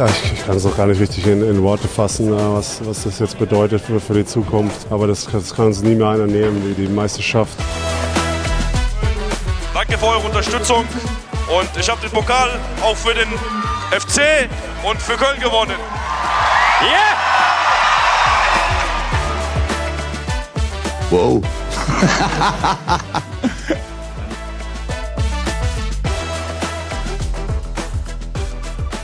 Ja, ich, ich kann es auch gar nicht richtig in, in Worte fassen, äh, was, was das jetzt bedeutet für, für die Zukunft. Aber das, das kann uns nie mehr einer nehmen, die, die Meisterschaft. Danke für eure Unterstützung und ich habe den Pokal auch für den FC und für Köln gewonnen. Yeah! Wow.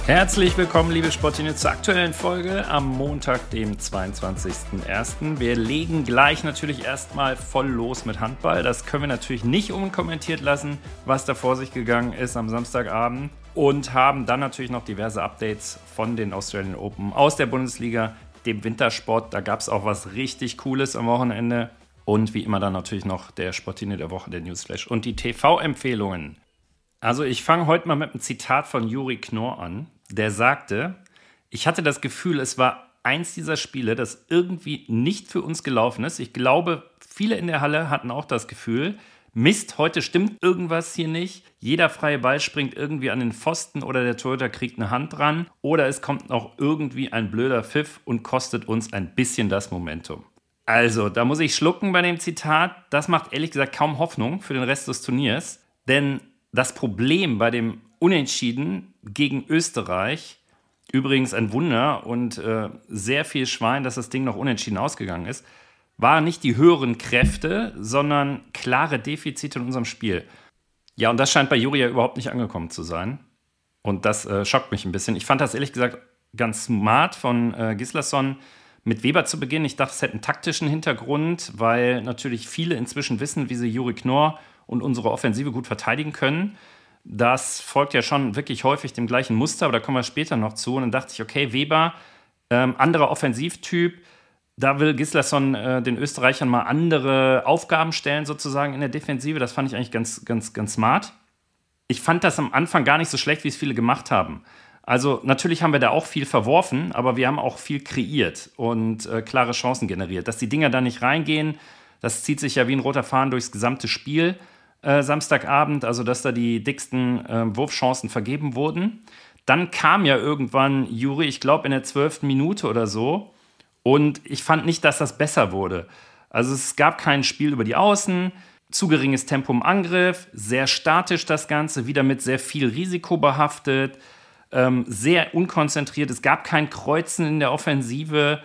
Herzlich willkommen, liebe Sportine, zur aktuellen Folge am Montag, dem 22.01. Wir legen gleich natürlich erstmal voll los mit Handball. Das können wir natürlich nicht unkommentiert lassen, was da vor sich gegangen ist am Samstagabend. Und haben dann natürlich noch diverse Updates von den Australian Open aus der Bundesliga, dem Wintersport. Da gab es auch was richtig Cooles am Wochenende. Und wie immer dann natürlich noch der Sportine der Woche, der Newsflash und die TV-Empfehlungen. Also ich fange heute mal mit einem Zitat von Juri Knorr an der sagte, ich hatte das Gefühl, es war eins dieser Spiele, das irgendwie nicht für uns gelaufen ist. Ich glaube, viele in der Halle hatten auch das Gefühl, Mist, heute stimmt irgendwas hier nicht. Jeder freie Ball springt irgendwie an den Pfosten oder der Torhüter kriegt eine Hand dran oder es kommt noch irgendwie ein blöder Pfiff und kostet uns ein bisschen das Momentum. Also, da muss ich schlucken bei dem Zitat. Das macht ehrlich gesagt kaum Hoffnung für den Rest des Turniers, denn das Problem bei dem Unentschieden gegen Österreich. Übrigens ein Wunder und äh, sehr viel Schwein, dass das Ding noch unentschieden ausgegangen ist. Waren nicht die höheren Kräfte, sondern klare Defizite in unserem Spiel. Ja, und das scheint bei Juri ja überhaupt nicht angekommen zu sein. Und das äh, schockt mich ein bisschen. Ich fand das ehrlich gesagt ganz smart von äh, Gislason mit Weber zu beginnen. Ich dachte, es hätte einen taktischen Hintergrund, weil natürlich viele inzwischen wissen, wie sie Juri Knorr und unsere Offensive gut verteidigen können. Das folgt ja schon wirklich häufig dem gleichen Muster, aber da kommen wir später noch zu. Und dann dachte ich, okay, Weber, ähm, anderer Offensivtyp, da will Gislason äh, den Österreichern mal andere Aufgaben stellen, sozusagen in der Defensive. Das fand ich eigentlich ganz, ganz, ganz smart. Ich fand das am Anfang gar nicht so schlecht, wie es viele gemacht haben. Also natürlich haben wir da auch viel verworfen, aber wir haben auch viel kreiert und äh, klare Chancen generiert. Dass die Dinger da nicht reingehen, das zieht sich ja wie ein roter Faden durchs gesamte Spiel äh, Samstagabend, also dass da die dicksten äh, Wurfchancen vergeben wurden. Dann kam ja irgendwann Juri, ich glaube in der zwölften Minute oder so. Und ich fand nicht, dass das besser wurde. Also es gab kein Spiel über die Außen, zu geringes Tempo im Angriff, sehr statisch das Ganze, wieder mit sehr viel Risiko behaftet, ähm, sehr unkonzentriert. Es gab kein Kreuzen in der Offensive.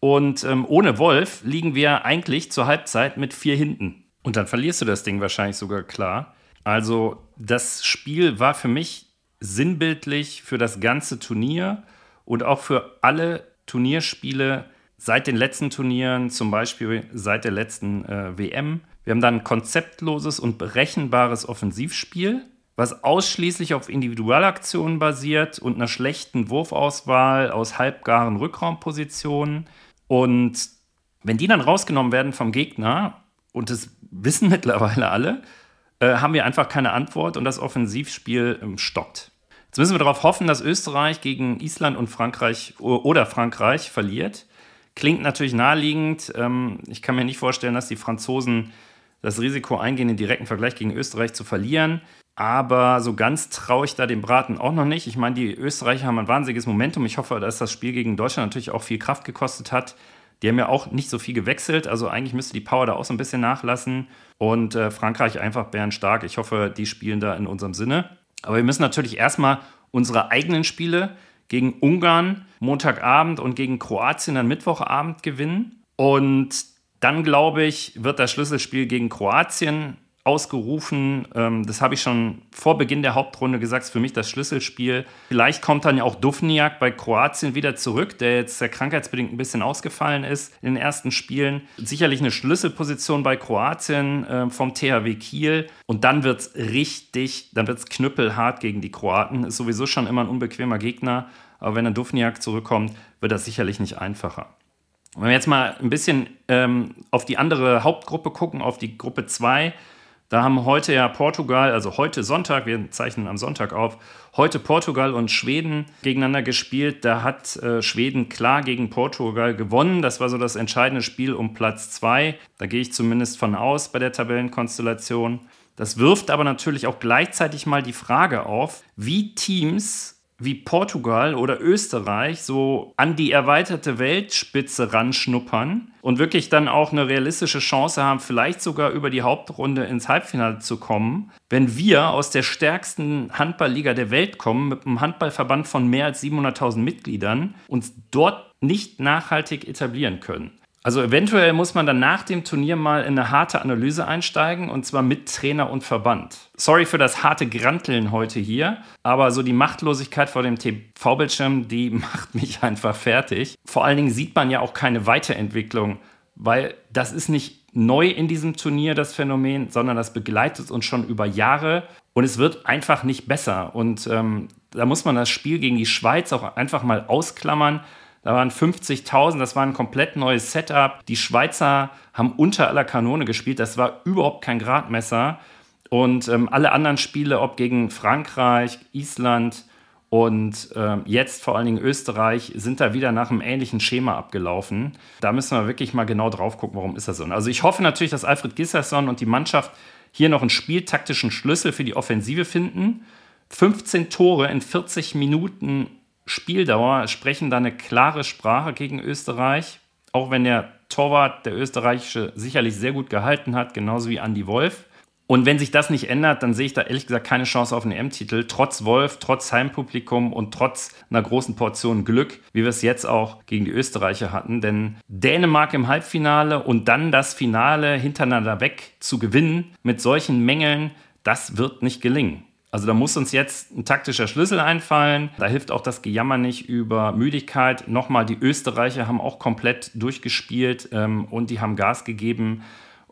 Und ähm, ohne Wolf liegen wir eigentlich zur Halbzeit mit vier hinten. Und dann verlierst du das Ding wahrscheinlich sogar klar. Also das Spiel war für mich sinnbildlich für das ganze Turnier und auch für alle Turnierspiele seit den letzten Turnieren, zum Beispiel seit der letzten äh, WM. Wir haben dann ein konzeptloses und berechenbares Offensivspiel, was ausschließlich auf Individualaktionen basiert und einer schlechten Wurfauswahl aus halbgaren Rückraumpositionen. Und wenn die dann rausgenommen werden vom Gegner und das wissen mittlerweile alle, äh, haben wir einfach keine Antwort und das Offensivspiel ähm, stockt. Jetzt müssen wir darauf hoffen, dass Österreich gegen Island und Frankreich oder Frankreich verliert. Klingt natürlich naheliegend. Ähm, ich kann mir nicht vorstellen, dass die Franzosen das Risiko eingehen, den direkten Vergleich gegen Österreich zu verlieren. Aber so ganz traue ich da dem Braten auch noch nicht. Ich meine, die Österreicher haben ein wahnsinniges Momentum. Ich hoffe, dass das Spiel gegen Deutschland natürlich auch viel Kraft gekostet hat. Die haben ja auch nicht so viel gewechselt, also eigentlich müsste die Power da auch so ein bisschen nachlassen. Und äh, Frankreich einfach bärenstark. Ich hoffe, die spielen da in unserem Sinne. Aber wir müssen natürlich erstmal unsere eigenen Spiele gegen Ungarn Montagabend und gegen Kroatien dann Mittwochabend gewinnen. Und dann, glaube ich, wird das Schlüsselspiel gegen Kroatien ausgerufen. Ähm, das habe ich schon vor Beginn der Hauptrunde gesagt, ist für mich das Schlüsselspiel. Vielleicht kommt dann ja auch Dufniak bei Kroatien wieder zurück, der jetzt krankheitsbedingt ein bisschen ausgefallen ist in den ersten Spielen. Sicherlich eine Schlüsselposition bei Kroatien äh, vom THW Kiel. Und dann wird es richtig, dann wird es knüppelhart gegen die Kroaten. Ist sowieso schon immer ein unbequemer Gegner. Aber wenn dann Dufniak zurückkommt, wird das sicherlich nicht einfacher. Wenn wir jetzt mal ein bisschen ähm, auf die andere Hauptgruppe gucken, auf die Gruppe 2, da haben heute ja Portugal, also heute Sonntag, wir zeichnen am Sonntag auf, heute Portugal und Schweden gegeneinander gespielt. Da hat äh, Schweden klar gegen Portugal gewonnen. Das war so das entscheidende Spiel um Platz zwei. Da gehe ich zumindest von aus bei der Tabellenkonstellation. Das wirft aber natürlich auch gleichzeitig mal die Frage auf, wie Teams wie Portugal oder Österreich so an die erweiterte Weltspitze ranschnuppern und wirklich dann auch eine realistische Chance haben, vielleicht sogar über die Hauptrunde ins Halbfinale zu kommen, wenn wir aus der stärksten Handballliga der Welt kommen, mit einem Handballverband von mehr als 700.000 Mitgliedern, uns dort nicht nachhaltig etablieren können. Also eventuell muss man dann nach dem Turnier mal in eine harte Analyse einsteigen und zwar mit Trainer und Verband. Sorry für das harte Granteln heute hier, aber so die Machtlosigkeit vor dem TV-Bildschirm, die macht mich einfach fertig. Vor allen Dingen sieht man ja auch keine Weiterentwicklung, weil das ist nicht neu in diesem Turnier, das Phänomen, sondern das begleitet uns schon über Jahre und es wird einfach nicht besser. Und ähm, da muss man das Spiel gegen die Schweiz auch einfach mal ausklammern da waren 50.000, das war ein komplett neues Setup. Die Schweizer haben unter aller Kanone gespielt. Das war überhaupt kein Gradmesser. Und ähm, alle anderen Spiele, ob gegen Frankreich, Island und ähm, jetzt vor allen Dingen Österreich, sind da wieder nach einem ähnlichen Schema abgelaufen. Da müssen wir wirklich mal genau drauf gucken, warum ist das so. Also ich hoffe natürlich, dass Alfred Gisserson und die Mannschaft hier noch einen spieltaktischen Schlüssel für die Offensive finden. 15 Tore in 40 Minuten Spieldauer sprechen da eine klare Sprache gegen Österreich, auch wenn der Torwart, der österreichische, sicherlich sehr gut gehalten hat, genauso wie Andy Wolf. Und wenn sich das nicht ändert, dann sehe ich da ehrlich gesagt keine Chance auf einen EM-Titel, trotz Wolf, trotz Heimpublikum und trotz einer großen Portion Glück, wie wir es jetzt auch gegen die Österreicher hatten. Denn Dänemark im Halbfinale und dann das Finale hintereinander weg zu gewinnen mit solchen Mängeln, das wird nicht gelingen. Also da muss uns jetzt ein taktischer Schlüssel einfallen. Da hilft auch das Gejammer nicht über Müdigkeit. Nochmal, die Österreicher haben auch komplett durchgespielt ähm, und die haben Gas gegeben.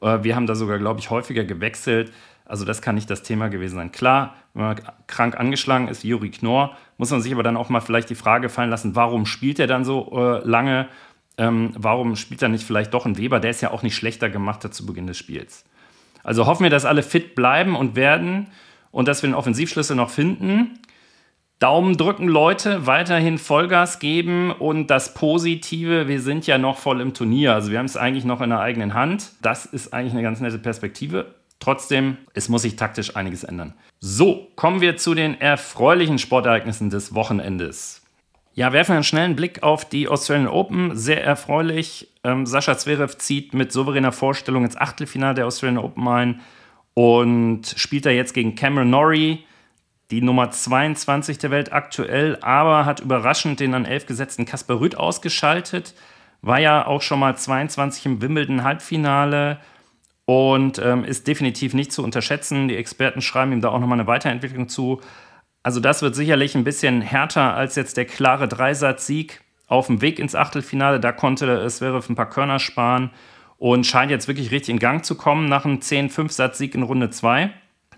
Äh, wir haben da sogar, glaube ich, häufiger gewechselt. Also das kann nicht das Thema gewesen sein. Klar, wenn man krank angeschlagen ist, wie Juri Knorr, muss man sich aber dann auch mal vielleicht die Frage fallen lassen, warum spielt er dann so äh, lange? Ähm, warum spielt er nicht vielleicht doch ein Weber? Der ist ja auch nicht schlechter gemacht zu Beginn des Spiels. Also hoffen wir, dass alle fit bleiben und werden und dass wir den Offensivschlüssel noch finden. Daumen drücken, Leute, weiterhin Vollgas geben und das Positive, wir sind ja noch voll im Turnier, also wir haben es eigentlich noch in der eigenen Hand. Das ist eigentlich eine ganz nette Perspektive. Trotzdem, es muss sich taktisch einiges ändern. So, kommen wir zu den erfreulichen Sportereignissen des Wochenendes. Ja, werfen wir einen schnellen Blick auf die Australian Open. Sehr erfreulich. Ähm, Sascha Zverev zieht mit souveräner Vorstellung ins Achtelfinale der Australian Open ein und spielt da jetzt gegen Cameron Norrie, die Nummer 22 der Welt aktuell, aber hat überraschend den an 11 gesetzten Kasper Rüth ausgeschaltet. War ja auch schon mal 22 im Wimbledon Halbfinale und ähm, ist definitiv nicht zu unterschätzen. Die Experten schreiben ihm da auch nochmal eine Weiterentwicklung zu. Also das wird sicherlich ein bisschen härter als jetzt der klare Dreisatz-Sieg auf dem Weg ins Achtelfinale. Da konnte es wäre ein paar Körner sparen und scheint jetzt wirklich richtig in Gang zu kommen nach einem 10-5-Satz-Sieg in Runde 2.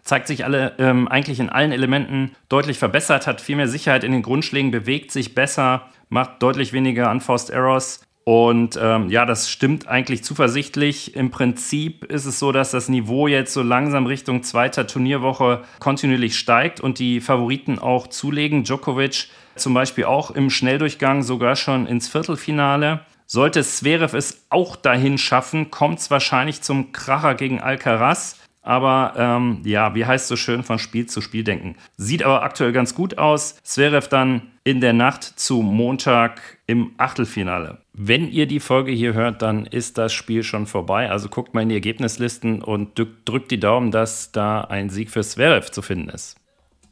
Zeigt sich alle ähm, eigentlich in allen Elementen deutlich verbessert, hat viel mehr Sicherheit in den Grundschlägen, bewegt sich besser, macht deutlich weniger Unforced Errors. Und ähm, ja, das stimmt eigentlich zuversichtlich. Im Prinzip ist es so, dass das Niveau jetzt so langsam Richtung zweiter Turnierwoche kontinuierlich steigt und die Favoriten auch zulegen. Djokovic zum Beispiel auch im Schnelldurchgang sogar schon ins Viertelfinale. Sollte Zverev es auch dahin schaffen, kommt es wahrscheinlich zum Kracher gegen Alcaraz. Aber ähm, ja, wie heißt so schön von Spiel zu Spiel denken. Sieht aber aktuell ganz gut aus. Zverev dann in der Nacht zu Montag im Achtelfinale. Wenn ihr die Folge hier hört, dann ist das Spiel schon vorbei. Also guckt mal in die Ergebnislisten und drückt die Daumen, dass da ein Sieg für Zverev zu finden ist.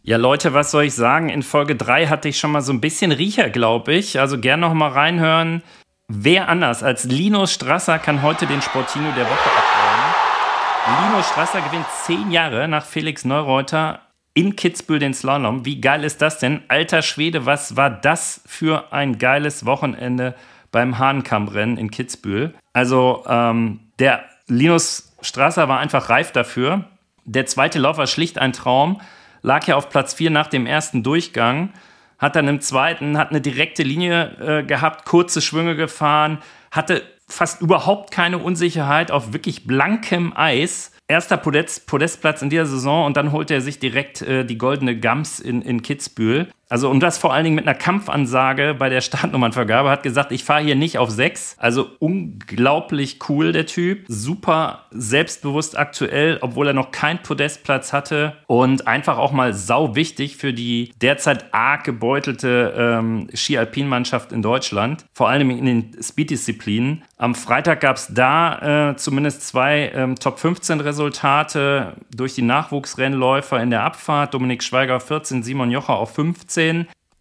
Ja, Leute, was soll ich sagen? In Folge 3 hatte ich schon mal so ein bisschen Riecher, glaube ich. Also gern noch mal reinhören. Wer anders als Linus Strasser kann heute den Sportino der Woche abräumen? Linus Strasser gewinnt zehn Jahre nach Felix Neureuter in Kitzbühel den Slalom. Wie geil ist das denn? Alter Schwede, was war das für ein geiles Wochenende beim Hahnkammrennen in Kitzbühel? Also ähm, der Linus Strasser war einfach reif dafür. Der zweite Lauf war schlicht ein Traum, lag ja auf Platz 4 nach dem ersten Durchgang hat dann im zweiten, hat eine direkte Linie äh, gehabt, kurze Schwünge gefahren, hatte fast überhaupt keine Unsicherheit auf wirklich blankem Eis. Erster Podest, Podestplatz in dieser Saison und dann holt er sich direkt äh, die goldene Gams in, in Kitzbühel. Also und das vor allen Dingen mit einer Kampfansage bei der Startnummernvergabe hat gesagt, ich fahre hier nicht auf sechs. Also unglaublich cool der Typ, super selbstbewusst aktuell, obwohl er noch keinen Podestplatz hatte und einfach auch mal sau wichtig für die derzeit arg gebeutelte ähm, Ski-Alpin-Mannschaft in Deutschland, vor allem in den Speed-Disziplinen. Am Freitag gab es da äh, zumindest zwei ähm, Top 15 Resultate durch die Nachwuchsrennläufer in der Abfahrt. Dominik Schweiger 14, Simon Jocher auf 15.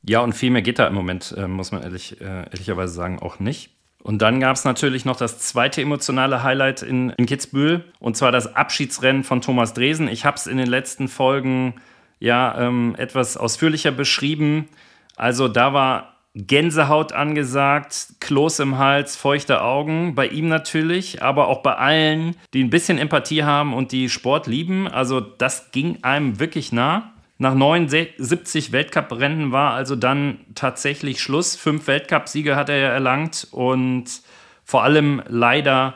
Ja, und viel mehr geht da im Moment, äh, muss man ehrlich, äh, ehrlicherweise sagen, auch nicht. Und dann gab es natürlich noch das zweite emotionale Highlight in, in Kitzbühel, und zwar das Abschiedsrennen von Thomas Dresen. Ich habe es in den letzten Folgen ja ähm, etwas ausführlicher beschrieben. Also da war Gänsehaut angesagt, Kloß im Hals, feuchte Augen. Bei ihm natürlich, aber auch bei allen, die ein bisschen Empathie haben und die Sport lieben. Also das ging einem wirklich nah. Nach 79 Weltcuprennen war also dann tatsächlich Schluss. Fünf Weltcupsiege hat er erlangt und vor allem leider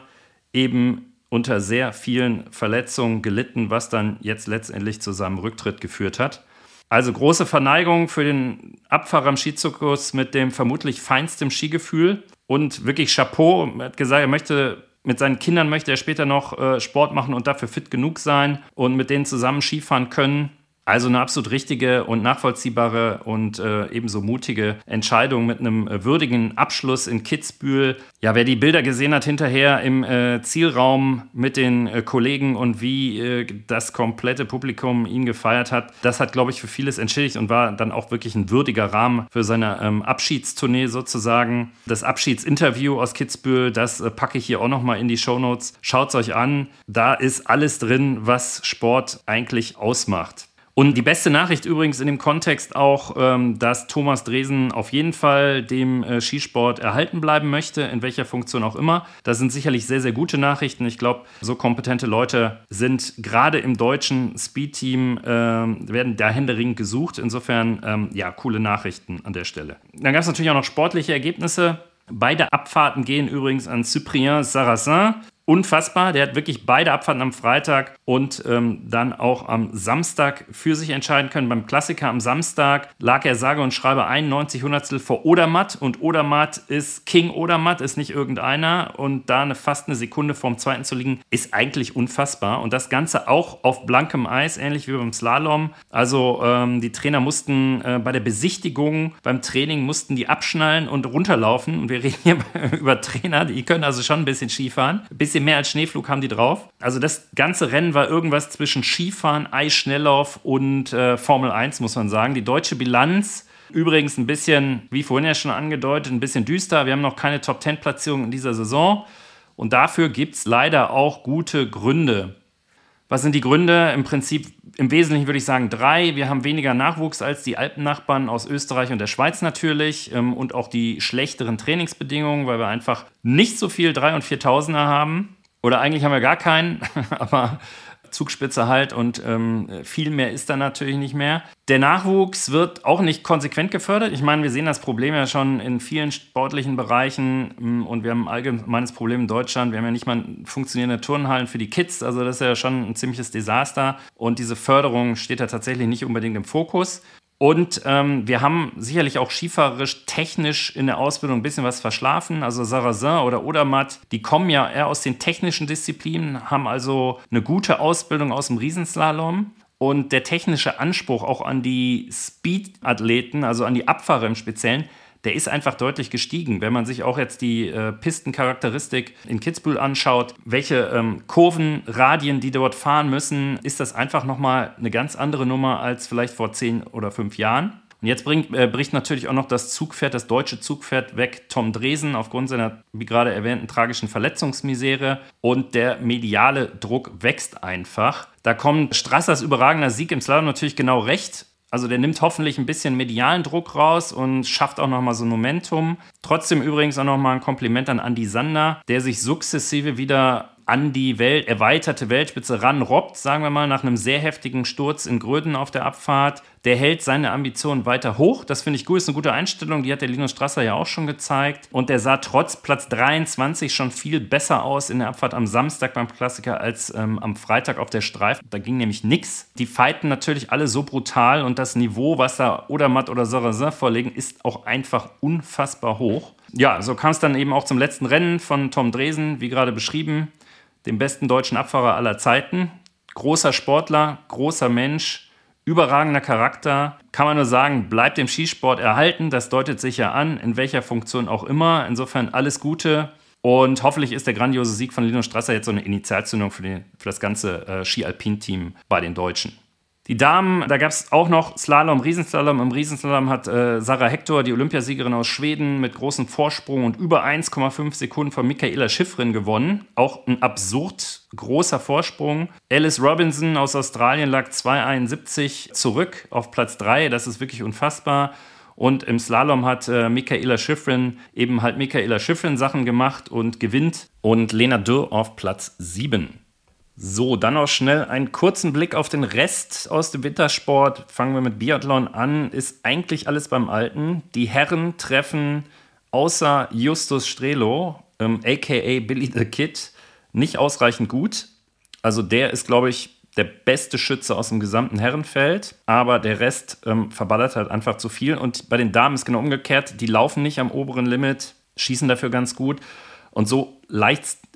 eben unter sehr vielen Verletzungen gelitten, was dann jetzt letztendlich zu seinem Rücktritt geführt hat. Also große Verneigung für den Abfahrer im Skizirkus mit dem vermutlich feinsten Skigefühl und wirklich Chapeau. Er hat gesagt, er möchte mit seinen Kindern möchte er später noch äh, Sport machen und dafür fit genug sein und mit denen zusammen Skifahren können. Also eine absolut richtige und nachvollziehbare und äh, ebenso mutige Entscheidung mit einem äh, würdigen Abschluss in Kitzbühel. Ja, wer die Bilder gesehen hat hinterher im äh, Zielraum mit den äh, Kollegen und wie äh, das komplette Publikum ihn gefeiert hat, das hat, glaube ich, für vieles entschädigt und war dann auch wirklich ein würdiger Rahmen für seine ähm, Abschiedstournee sozusagen. Das Abschiedsinterview aus Kitzbühel, das packe ich hier auch nochmal in die Shownotes. Schaut es euch an. Da ist alles drin, was Sport eigentlich ausmacht. Und die beste Nachricht übrigens in dem Kontext auch, ähm, dass Thomas Dresen auf jeden Fall dem äh, Skisport erhalten bleiben möchte, in welcher Funktion auch immer. Das sind sicherlich sehr, sehr gute Nachrichten. Ich glaube, so kompetente Leute sind gerade im deutschen Speed-Team, äh, werden da händeringend gesucht. Insofern, ähm, ja, coole Nachrichten an der Stelle. Dann gab es natürlich auch noch sportliche Ergebnisse. Beide Abfahrten gehen übrigens an Cyprien Sarrazin unfassbar. Der hat wirklich beide Abfahrten am Freitag und ähm, dann auch am Samstag für sich entscheiden können. Beim Klassiker am Samstag lag er sage und schreibe 91 Hundertstel vor Odermatt und Odermatt ist King Odermatt, ist nicht irgendeiner und da eine, fast eine Sekunde vorm zweiten zu liegen, ist eigentlich unfassbar und das Ganze auch auf blankem Eis, ähnlich wie beim Slalom. Also ähm, die Trainer mussten äh, bei der Besichtigung, beim Training mussten die abschnallen und runterlaufen und wir reden hier über Trainer, die können also schon ein bisschen Skifahren. Bisschen mehr als Schneeflug haben die drauf. Also das ganze Rennen war irgendwas zwischen Skifahren, Eisschnelllauf und äh, Formel 1, muss man sagen. Die deutsche Bilanz übrigens ein bisschen, wie vorhin ja schon angedeutet, ein bisschen düster. Wir haben noch keine Top-10-Platzierung in dieser Saison. Und dafür gibt es leider auch gute Gründe. Was sind die Gründe? Im Prinzip, im Wesentlichen würde ich sagen drei. Wir haben weniger Nachwuchs als die Alpennachbarn aus Österreich und der Schweiz natürlich ähm, und auch die schlechteren Trainingsbedingungen, weil wir einfach nicht so viel 3 und 4000er haben. Oder eigentlich haben wir gar keinen, aber Zugspitze halt und ähm, viel mehr ist da natürlich nicht mehr. Der Nachwuchs wird auch nicht konsequent gefördert. Ich meine, wir sehen das Problem ja schon in vielen sportlichen Bereichen mm, und wir haben ein allgemeines Problem in Deutschland. Wir haben ja nicht mal funktionierende Turnhallen für die Kids. Also das ist ja schon ein ziemliches Desaster und diese Förderung steht da tatsächlich nicht unbedingt im Fokus. Und ähm, wir haben sicherlich auch skifahrerisch, technisch in der Ausbildung ein bisschen was verschlafen. Also Sarrazin oder Odermatt, die kommen ja eher aus den technischen Disziplinen, haben also eine gute Ausbildung aus dem Riesenslalom. Und der technische Anspruch auch an die Speed-Athleten, also an die Abfahrer im Speziellen, der ist einfach deutlich gestiegen. Wenn man sich auch jetzt die äh, Pistencharakteristik in Kitzbühel anschaut, welche ähm, Kurven, die dort fahren müssen, ist das einfach nochmal eine ganz andere Nummer als vielleicht vor zehn oder fünf Jahren. Und jetzt bringt, äh, bricht natürlich auch noch das Zugpferd, das deutsche Zugpferd weg, Tom Dresen, aufgrund seiner, wie gerade erwähnten, tragischen Verletzungsmisere. Und der mediale Druck wächst einfach. Da kommt Strassers überragender Sieg im Slalom natürlich genau recht. Also der nimmt hoffentlich ein bisschen medialen Druck raus und schafft auch nochmal so ein Momentum. Trotzdem übrigens auch nochmal ein Kompliment an Andy Sander, der sich sukzessive wieder an die Welt, erweiterte Weltspitze ranrobbt, sagen wir mal, nach einem sehr heftigen Sturz in Gröden auf der Abfahrt. Der hält seine Ambitionen weiter hoch. Das finde ich gut, ist eine gute Einstellung. Die hat der Linus Strasser ja auch schon gezeigt. Und der sah trotz Platz 23 schon viel besser aus in der Abfahrt am Samstag beim Klassiker als ähm, am Freitag auf der Streife. Da ging nämlich nichts. Die fighten natürlich alle so brutal und das Niveau, was da Odermatt oder Sarrazin vorlegen, ist auch einfach unfassbar hoch. Ja, so kam es dann eben auch zum letzten Rennen von Tom Dresen, wie gerade beschrieben, dem besten deutschen Abfahrer aller Zeiten. Großer Sportler, großer Mensch, Überragender Charakter, kann man nur sagen, bleibt dem Skisport erhalten. Das deutet sich ja an, in welcher Funktion auch immer. Insofern alles Gute. Und hoffentlich ist der grandiose Sieg von Linus Strasser jetzt so eine Initialzündung für, den, für das ganze äh, Ski-Alpin-Team bei den Deutschen. Die Damen, da gab es auch noch Slalom, Riesenslalom. Im Riesenslalom hat äh, Sarah Hector, die Olympiasiegerin aus Schweden, mit großem Vorsprung und über 1,5 Sekunden von Michaela Schiffrin gewonnen. Auch ein absurd großer Vorsprung. Alice Robinson aus Australien lag 2,71 zurück auf Platz 3. Das ist wirklich unfassbar. Und im Slalom hat äh, Michaela Schiffrin eben halt Michaela Schiffrin Sachen gemacht und gewinnt. Und Lena Dürr auf Platz 7. So, dann noch schnell einen kurzen Blick auf den Rest aus dem Wintersport. Fangen wir mit Biathlon an. Ist eigentlich alles beim Alten. Die Herren treffen außer Justus Strelo, ähm, aka Billy the Kid, nicht ausreichend gut. Also der ist, glaube ich, der beste Schütze aus dem gesamten Herrenfeld, aber der Rest ähm, verballert halt einfach zu viel. Und bei den Damen ist genau umgekehrt. Die laufen nicht am oberen Limit, schießen dafür ganz gut. Und so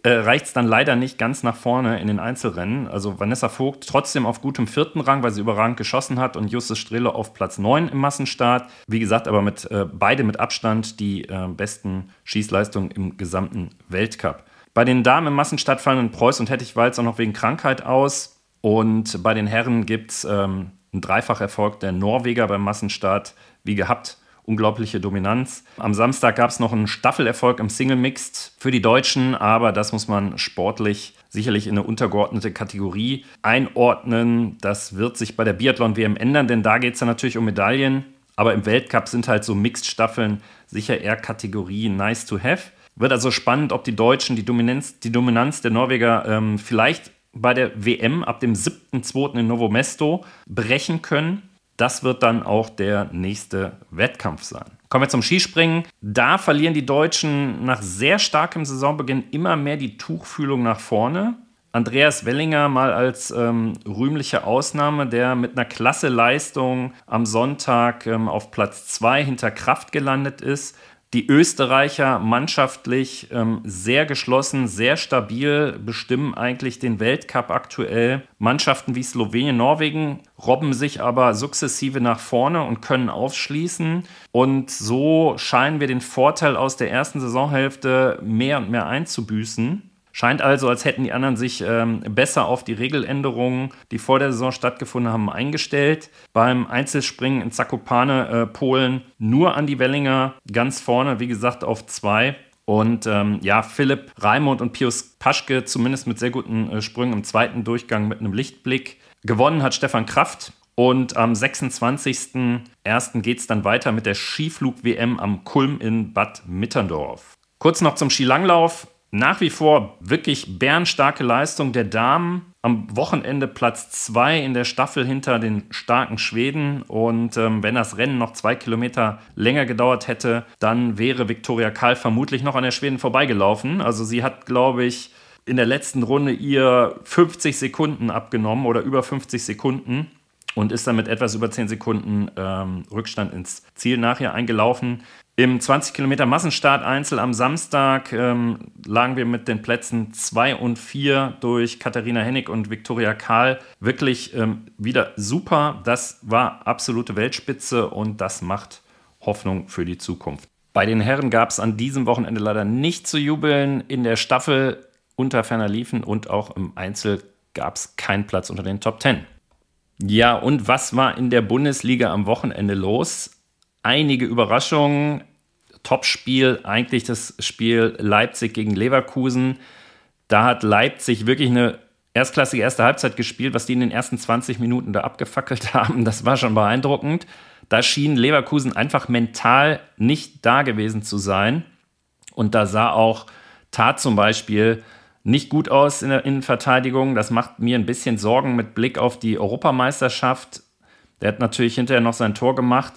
äh, reicht es dann leider nicht ganz nach vorne in den Einzelrennen. Also Vanessa Vogt trotzdem auf gutem vierten Rang, weil sie überragend geschossen hat und Justus Strele auf Platz 9 im Massenstart. Wie gesagt, aber mit äh, beide mit Abstand die äh, besten Schießleistungen im gesamten Weltcup. Bei den Damen im Massenstart fallen Preuß und Hettich-Walz auch noch wegen Krankheit aus. Und bei den Herren gibt es ähm, einen Dreifacherfolg der Norweger beim Massenstart, wie gehabt unglaubliche Dominanz. Am Samstag gab es noch einen Staffelerfolg im Single Mixed für die Deutschen, aber das muss man sportlich sicherlich in eine untergeordnete Kategorie einordnen. Das wird sich bei der Biathlon-WM ändern, denn da geht es ja natürlich um Medaillen. Aber im Weltcup sind halt so Mixed-Staffeln sicher eher Kategorie nice to have. Wird also spannend, ob die Deutschen die Dominanz, die Dominanz der Norweger ähm, vielleicht bei der WM ab dem 7.2. in Novo Mesto brechen können. Das wird dann auch der nächste Wettkampf sein. Kommen wir zum Skispringen. Da verlieren die Deutschen nach sehr starkem Saisonbeginn immer mehr die Tuchfühlung nach vorne. Andreas Wellinger mal als ähm, rühmliche Ausnahme, der mit einer klasse Leistung am Sonntag ähm, auf Platz 2 hinter Kraft gelandet ist, die Österreicher mannschaftlich ähm, sehr geschlossen, sehr stabil bestimmen eigentlich den Weltcup aktuell. Mannschaften wie Slowenien, Norwegen robben sich aber sukzessive nach vorne und können aufschließen. Und so scheinen wir den Vorteil aus der ersten Saisonhälfte mehr und mehr einzubüßen. Scheint also, als hätten die anderen sich ähm, besser auf die Regeländerungen, die vor der Saison stattgefunden haben, eingestellt. Beim Einzelspringen in Zakopane, äh, Polen, nur an die Wellinger ganz vorne, wie gesagt, auf zwei. Und ähm, ja, Philipp Raimund und Pius Paschke zumindest mit sehr guten äh, Sprüngen im zweiten Durchgang mit einem Lichtblick. Gewonnen hat Stefan Kraft. Und am 26.01. geht es dann weiter mit der Skiflug-WM am Kulm in Bad Mitterndorf. Kurz noch zum Skilanglauf nach wie vor wirklich bärenstarke Leistung der Damen. Am Wochenende Platz 2 in der Staffel hinter den starken Schweden. Und ähm, wenn das Rennen noch zwei Kilometer länger gedauert hätte, dann wäre Viktoria Karl vermutlich noch an der Schweden vorbeigelaufen. Also sie hat, glaube ich, in der letzten Runde ihr 50 Sekunden abgenommen oder über 50 Sekunden und ist dann mit etwas über 10 Sekunden ähm, Rückstand ins Ziel nachher eingelaufen. Im 20 Kilometer Massenstart Einzel am Samstag ähm, lagen wir mit den Plätzen 2 und 4 durch Katharina Hennig und Viktoria Kahl wirklich ähm, wieder super. Das war absolute Weltspitze und das macht Hoffnung für die Zukunft. Bei den Herren gab es an diesem Wochenende leider nicht zu jubeln. In der Staffel unter ferner liefen und auch im Einzel gab es keinen Platz unter den Top 10. Ja, und was war in der Bundesliga am Wochenende los? einige Überraschungen. Topspiel, eigentlich das Spiel Leipzig gegen Leverkusen. Da hat Leipzig wirklich eine erstklassige erste Halbzeit gespielt, was die in den ersten 20 Minuten da abgefackelt haben. Das war schon beeindruckend. Da schien Leverkusen einfach mental nicht da gewesen zu sein. Und da sah auch Tat zum Beispiel nicht gut aus in der Innenverteidigung. Das macht mir ein bisschen Sorgen mit Blick auf die Europameisterschaft. Der hat natürlich hinterher noch sein Tor gemacht.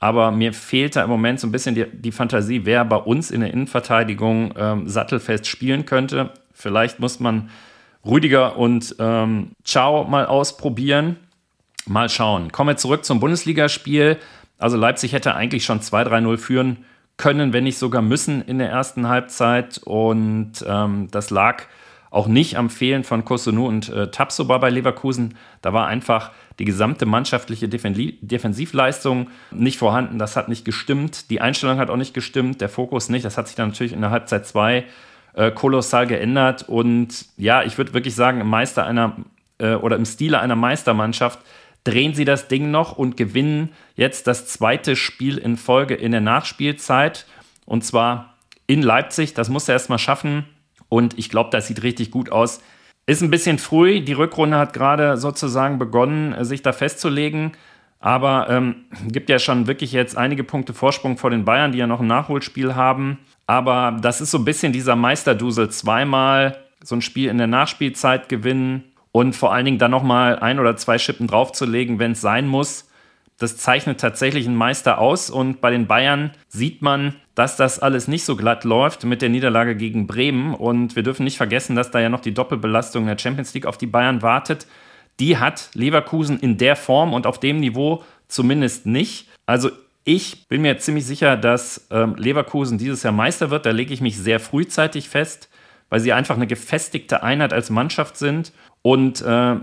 Aber mir fehlt da im Moment so ein bisschen die, die Fantasie, wer bei uns in der Innenverteidigung ähm, sattelfest spielen könnte. Vielleicht muss man Rüdiger und ähm, Ciao mal ausprobieren. Mal schauen. Kommen wir zurück zum Bundesligaspiel. Also Leipzig hätte eigentlich schon 2-3-0 führen können, wenn nicht sogar müssen in der ersten Halbzeit. Und ähm, das lag auch nicht am Fehlen von Kosunu und äh, Tapsoba bei Leverkusen. Da war einfach die gesamte mannschaftliche Defensivleistung nicht vorhanden. Das hat nicht gestimmt. Die Einstellung hat auch nicht gestimmt. Der Fokus nicht. Das hat sich dann natürlich in der Halbzeit 2 äh, kolossal geändert. Und ja, ich würde wirklich sagen, im Meister einer äh, oder im Stile einer Meistermannschaft drehen sie das Ding noch und gewinnen jetzt das zweite Spiel in Folge in der Nachspielzeit. Und zwar in Leipzig. Das muss er erstmal schaffen. Und ich glaube, das sieht richtig gut aus. Ist ein bisschen früh. Die Rückrunde hat gerade sozusagen begonnen, sich da festzulegen. Aber ähm, gibt ja schon wirklich jetzt einige Punkte Vorsprung vor den Bayern, die ja noch ein Nachholspiel haben. Aber das ist so ein bisschen dieser Meisterdusel. Zweimal so ein Spiel in der Nachspielzeit gewinnen und vor allen Dingen dann nochmal ein oder zwei Schippen draufzulegen, wenn es sein muss. Das zeichnet tatsächlich einen Meister aus und bei den Bayern sieht man, dass das alles nicht so glatt läuft mit der Niederlage gegen Bremen und wir dürfen nicht vergessen, dass da ja noch die Doppelbelastung in der Champions League auf die Bayern wartet. Die hat Leverkusen in der Form und auf dem Niveau zumindest nicht. Also ich bin mir ziemlich sicher, dass ähm, Leverkusen dieses Jahr Meister wird. Da lege ich mich sehr frühzeitig fest, weil sie einfach eine gefestigte Einheit als Mannschaft sind und äh,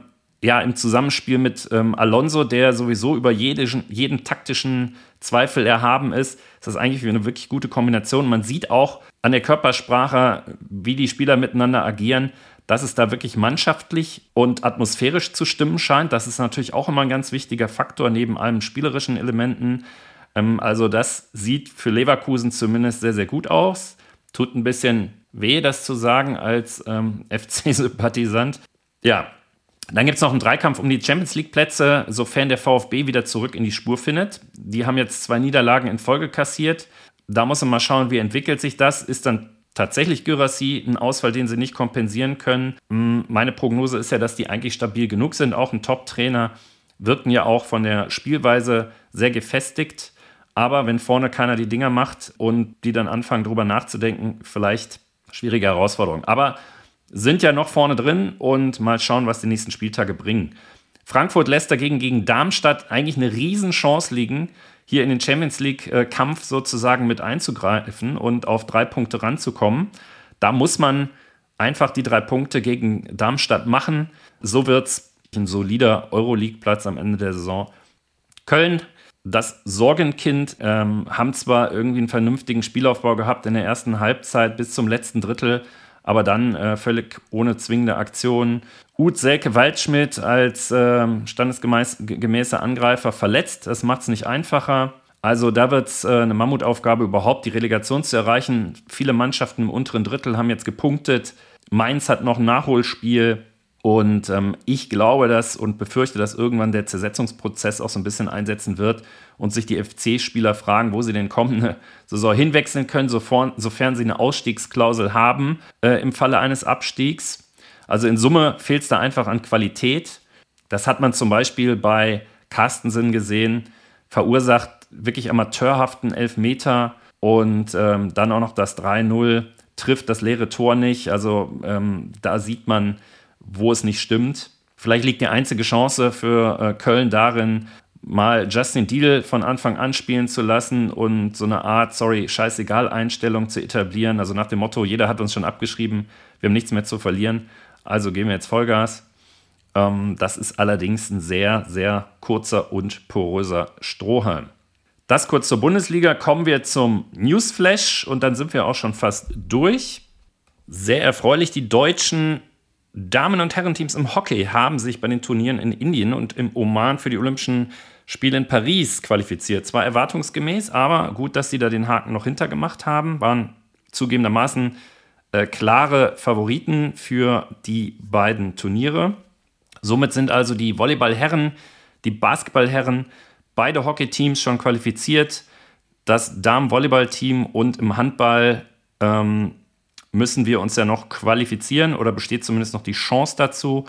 ja, im Zusammenspiel mit ähm, Alonso, der sowieso über jeden, jeden taktischen Zweifel erhaben ist, ist das eigentlich eine wirklich gute Kombination. Man sieht auch an der Körpersprache, wie die Spieler miteinander agieren, dass es da wirklich mannschaftlich und atmosphärisch zu stimmen scheint. Das ist natürlich auch immer ein ganz wichtiger Faktor neben allen spielerischen Elementen. Ähm, also das sieht für Leverkusen zumindest sehr, sehr gut aus. Tut ein bisschen weh, das zu sagen als ähm, FC-Sympathisant. Ja, dann gibt es noch einen Dreikampf um die Champions League-Plätze, sofern der VfB wieder zurück in die Spur findet. Die haben jetzt zwei Niederlagen in Folge kassiert. Da muss man mal schauen, wie entwickelt sich das. Ist dann tatsächlich Gyrassi ein Ausfall, den sie nicht kompensieren können? Hm, meine Prognose ist ja, dass die eigentlich stabil genug sind. Auch ein Top-Trainer wirken ja auch von der Spielweise sehr gefestigt. Aber wenn vorne keiner die Dinger macht und die dann anfangen, drüber nachzudenken, vielleicht schwierige Herausforderung. Aber sind ja noch vorne drin und mal schauen, was die nächsten Spieltage bringen. Frankfurt lässt dagegen gegen Darmstadt eigentlich eine Riesenchance liegen, hier in den Champions League-Kampf sozusagen mit einzugreifen und auf drei Punkte ranzukommen. Da muss man einfach die drei Punkte gegen Darmstadt machen. So wird es ein solider Euroleague-Platz am Ende der Saison. Köln, das Sorgenkind, ähm, haben zwar irgendwie einen vernünftigen Spielaufbau gehabt in der ersten Halbzeit bis zum letzten Drittel, aber dann äh, völlig ohne zwingende Aktion. Ut Selke Waldschmidt als äh, standesgemäßer Angreifer verletzt. Das macht es nicht einfacher. Also da wird es äh, eine Mammutaufgabe, überhaupt die Relegation zu erreichen. Viele Mannschaften im unteren Drittel haben jetzt gepunktet. Mainz hat noch ein Nachholspiel. Und ähm, ich glaube das und befürchte, dass irgendwann der Zersetzungsprozess auch so ein bisschen einsetzen wird und sich die FC-Spieler fragen, wo sie denn kommende Saison hinwechseln können, sofern, sofern sie eine Ausstiegsklausel haben äh, im Falle eines Abstiegs. Also in Summe fehlt es da einfach an Qualität. Das hat man zum Beispiel bei Carstensen gesehen, verursacht wirklich amateurhaften Elfmeter und ähm, dann auch noch das 3-0 trifft das leere Tor nicht. Also ähm, da sieht man, wo es nicht stimmt. Vielleicht liegt die einzige Chance für äh, Köln darin, mal Justin Deal von Anfang an spielen zu lassen und so eine Art, sorry, scheißegal Einstellung zu etablieren. Also nach dem Motto, jeder hat uns schon abgeschrieben, wir haben nichts mehr zu verlieren, also geben wir jetzt Vollgas. Ähm, das ist allerdings ein sehr, sehr kurzer und poröser Strohhalm. Das kurz zur Bundesliga. Kommen wir zum Newsflash und dann sind wir auch schon fast durch. Sehr erfreulich, die Deutschen Damen- und Herrenteams im Hockey haben sich bei den Turnieren in Indien und im Oman für die Olympischen Spiele in Paris qualifiziert. Zwar erwartungsgemäß, aber gut, dass sie da den Haken noch hintergemacht haben. Waren zugegebenermaßen äh, klare Favoriten für die beiden Turniere. Somit sind also die Volleyballherren, die Basketballherren, beide Hockeyteams schon qualifiziert. Das Damen-Volleyball-Team und im Handball ähm, müssen wir uns ja noch qualifizieren oder besteht zumindest noch die Chance dazu.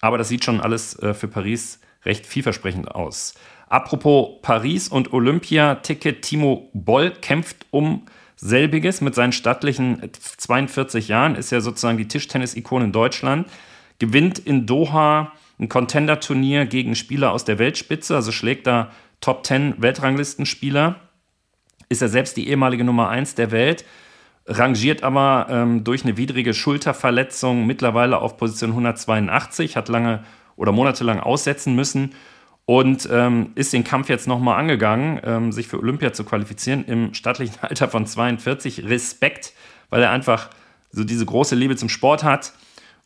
Aber das sieht schon alles äh, für Paris recht vielversprechend aus. Apropos Paris und Olympia-Ticket, Timo Boll kämpft um selbiges mit seinen stattlichen 42 Jahren, ist ja sozusagen die Tischtennis-Ikone in Deutschland, gewinnt in Doha ein Contender-Turnier gegen Spieler aus der Weltspitze, also schlägt da Top 10 Weltranglistenspieler, ist er selbst die ehemalige Nummer 1 der Welt, rangiert aber ähm, durch eine widrige Schulterverletzung mittlerweile auf Position 182, hat lange oder monatelang aussetzen müssen und ähm, ist den Kampf jetzt nochmal angegangen, ähm, sich für Olympia zu qualifizieren im stattlichen Alter von 42. Respekt, weil er einfach so diese große Liebe zum Sport hat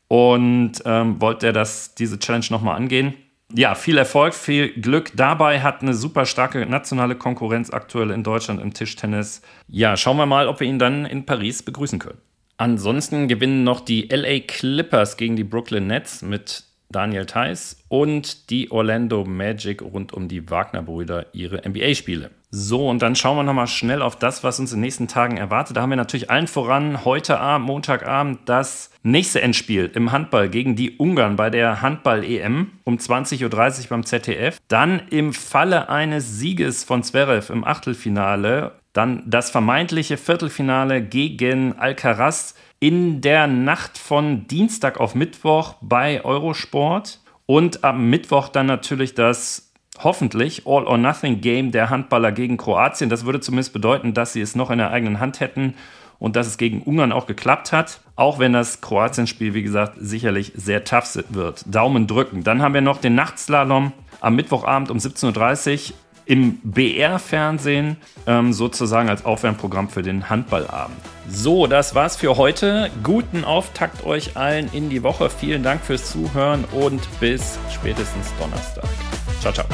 und ähm, wollte er das, diese Challenge nochmal angehen. Ja, viel Erfolg, viel Glück dabei, hat eine super starke nationale Konkurrenz aktuell in Deutschland im Tischtennis. Ja, schauen wir mal, ob wir ihn dann in Paris begrüßen können. Ansonsten gewinnen noch die LA Clippers gegen die Brooklyn Nets mit Daniel Theiss und die Orlando Magic rund um die Wagner-Brüder ihre NBA-Spiele. So, und dann schauen wir nochmal schnell auf das, was uns in den nächsten Tagen erwartet. Da haben wir natürlich allen voran heute Abend, Montagabend, das nächste Endspiel im Handball gegen die Ungarn bei der Handball-EM um 20.30 Uhr beim ZDF. Dann im Falle eines Sieges von Zverev im Achtelfinale, dann das vermeintliche Viertelfinale gegen Alcaraz in der Nacht von Dienstag auf Mittwoch bei Eurosport und am Mittwoch dann natürlich das hoffentlich All-or-Nothing-Game der Handballer gegen Kroatien. Das würde zumindest bedeuten, dass sie es noch in der eigenen Hand hätten und dass es gegen Ungarn auch geklappt hat. Auch wenn das Kroatien-Spiel, wie gesagt, sicherlich sehr tough wird. Daumen drücken. Dann haben wir noch den Nachtslalom am Mittwochabend um 17.30 Uhr im BR-Fernsehen ähm, sozusagen als Aufwärmprogramm für den Handballabend. So, das war's für heute. Guten Auftakt euch allen in die Woche. Vielen Dank fürs Zuhören und bis spätestens Donnerstag. Ciao, ciao.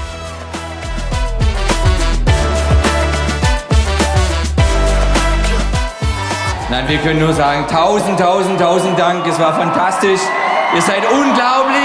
Nein, wir können nur sagen, tausend, tausend, tausend Dank. Es war fantastisch. Ihr seid unglaublich.